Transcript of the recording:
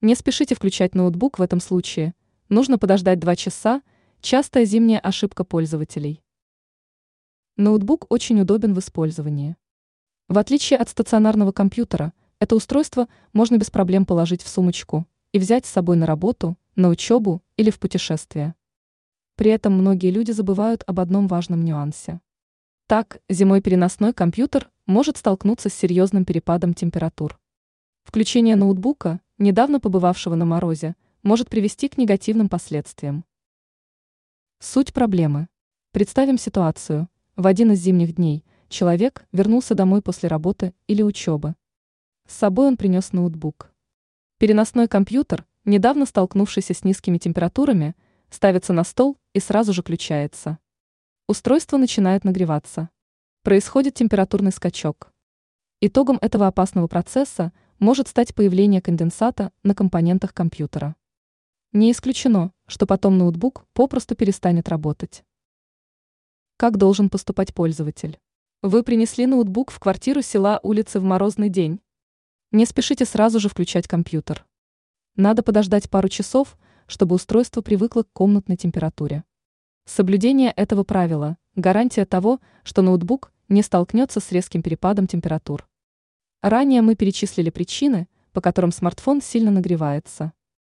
Не спешите включать ноутбук в этом случае. Нужно подождать 2 часа, частая зимняя ошибка пользователей. Ноутбук очень удобен в использовании. В отличие от стационарного компьютера, это устройство можно без проблем положить в сумочку и взять с собой на работу, на учебу или в путешествие. При этом многие люди забывают об одном важном нюансе. Так, зимой переносной компьютер может столкнуться с серьезным перепадом температур. Включение ноутбука, недавно побывавшего на морозе, может привести к негативным последствиям. Суть проблемы. Представим ситуацию. В один из зимних дней человек вернулся домой после работы или учебы. С собой он принес ноутбук. Переносной компьютер, недавно столкнувшийся с низкими температурами, ставится на стол и сразу же включается. Устройство начинает нагреваться. Происходит температурный скачок. Итогом этого опасного процесса может стать появление конденсата на компонентах компьютера. Не исключено, что потом ноутбук попросту перестанет работать. Как должен поступать пользователь? Вы принесли ноутбук в квартиру села улицы в морозный день. Не спешите сразу же включать компьютер. Надо подождать пару часов, чтобы устройство привыкло к комнатной температуре. Соблюдение этого правила – гарантия того, что ноутбук не столкнется с резким перепадом температур. Ранее мы перечислили причины, по которым смартфон сильно нагревается.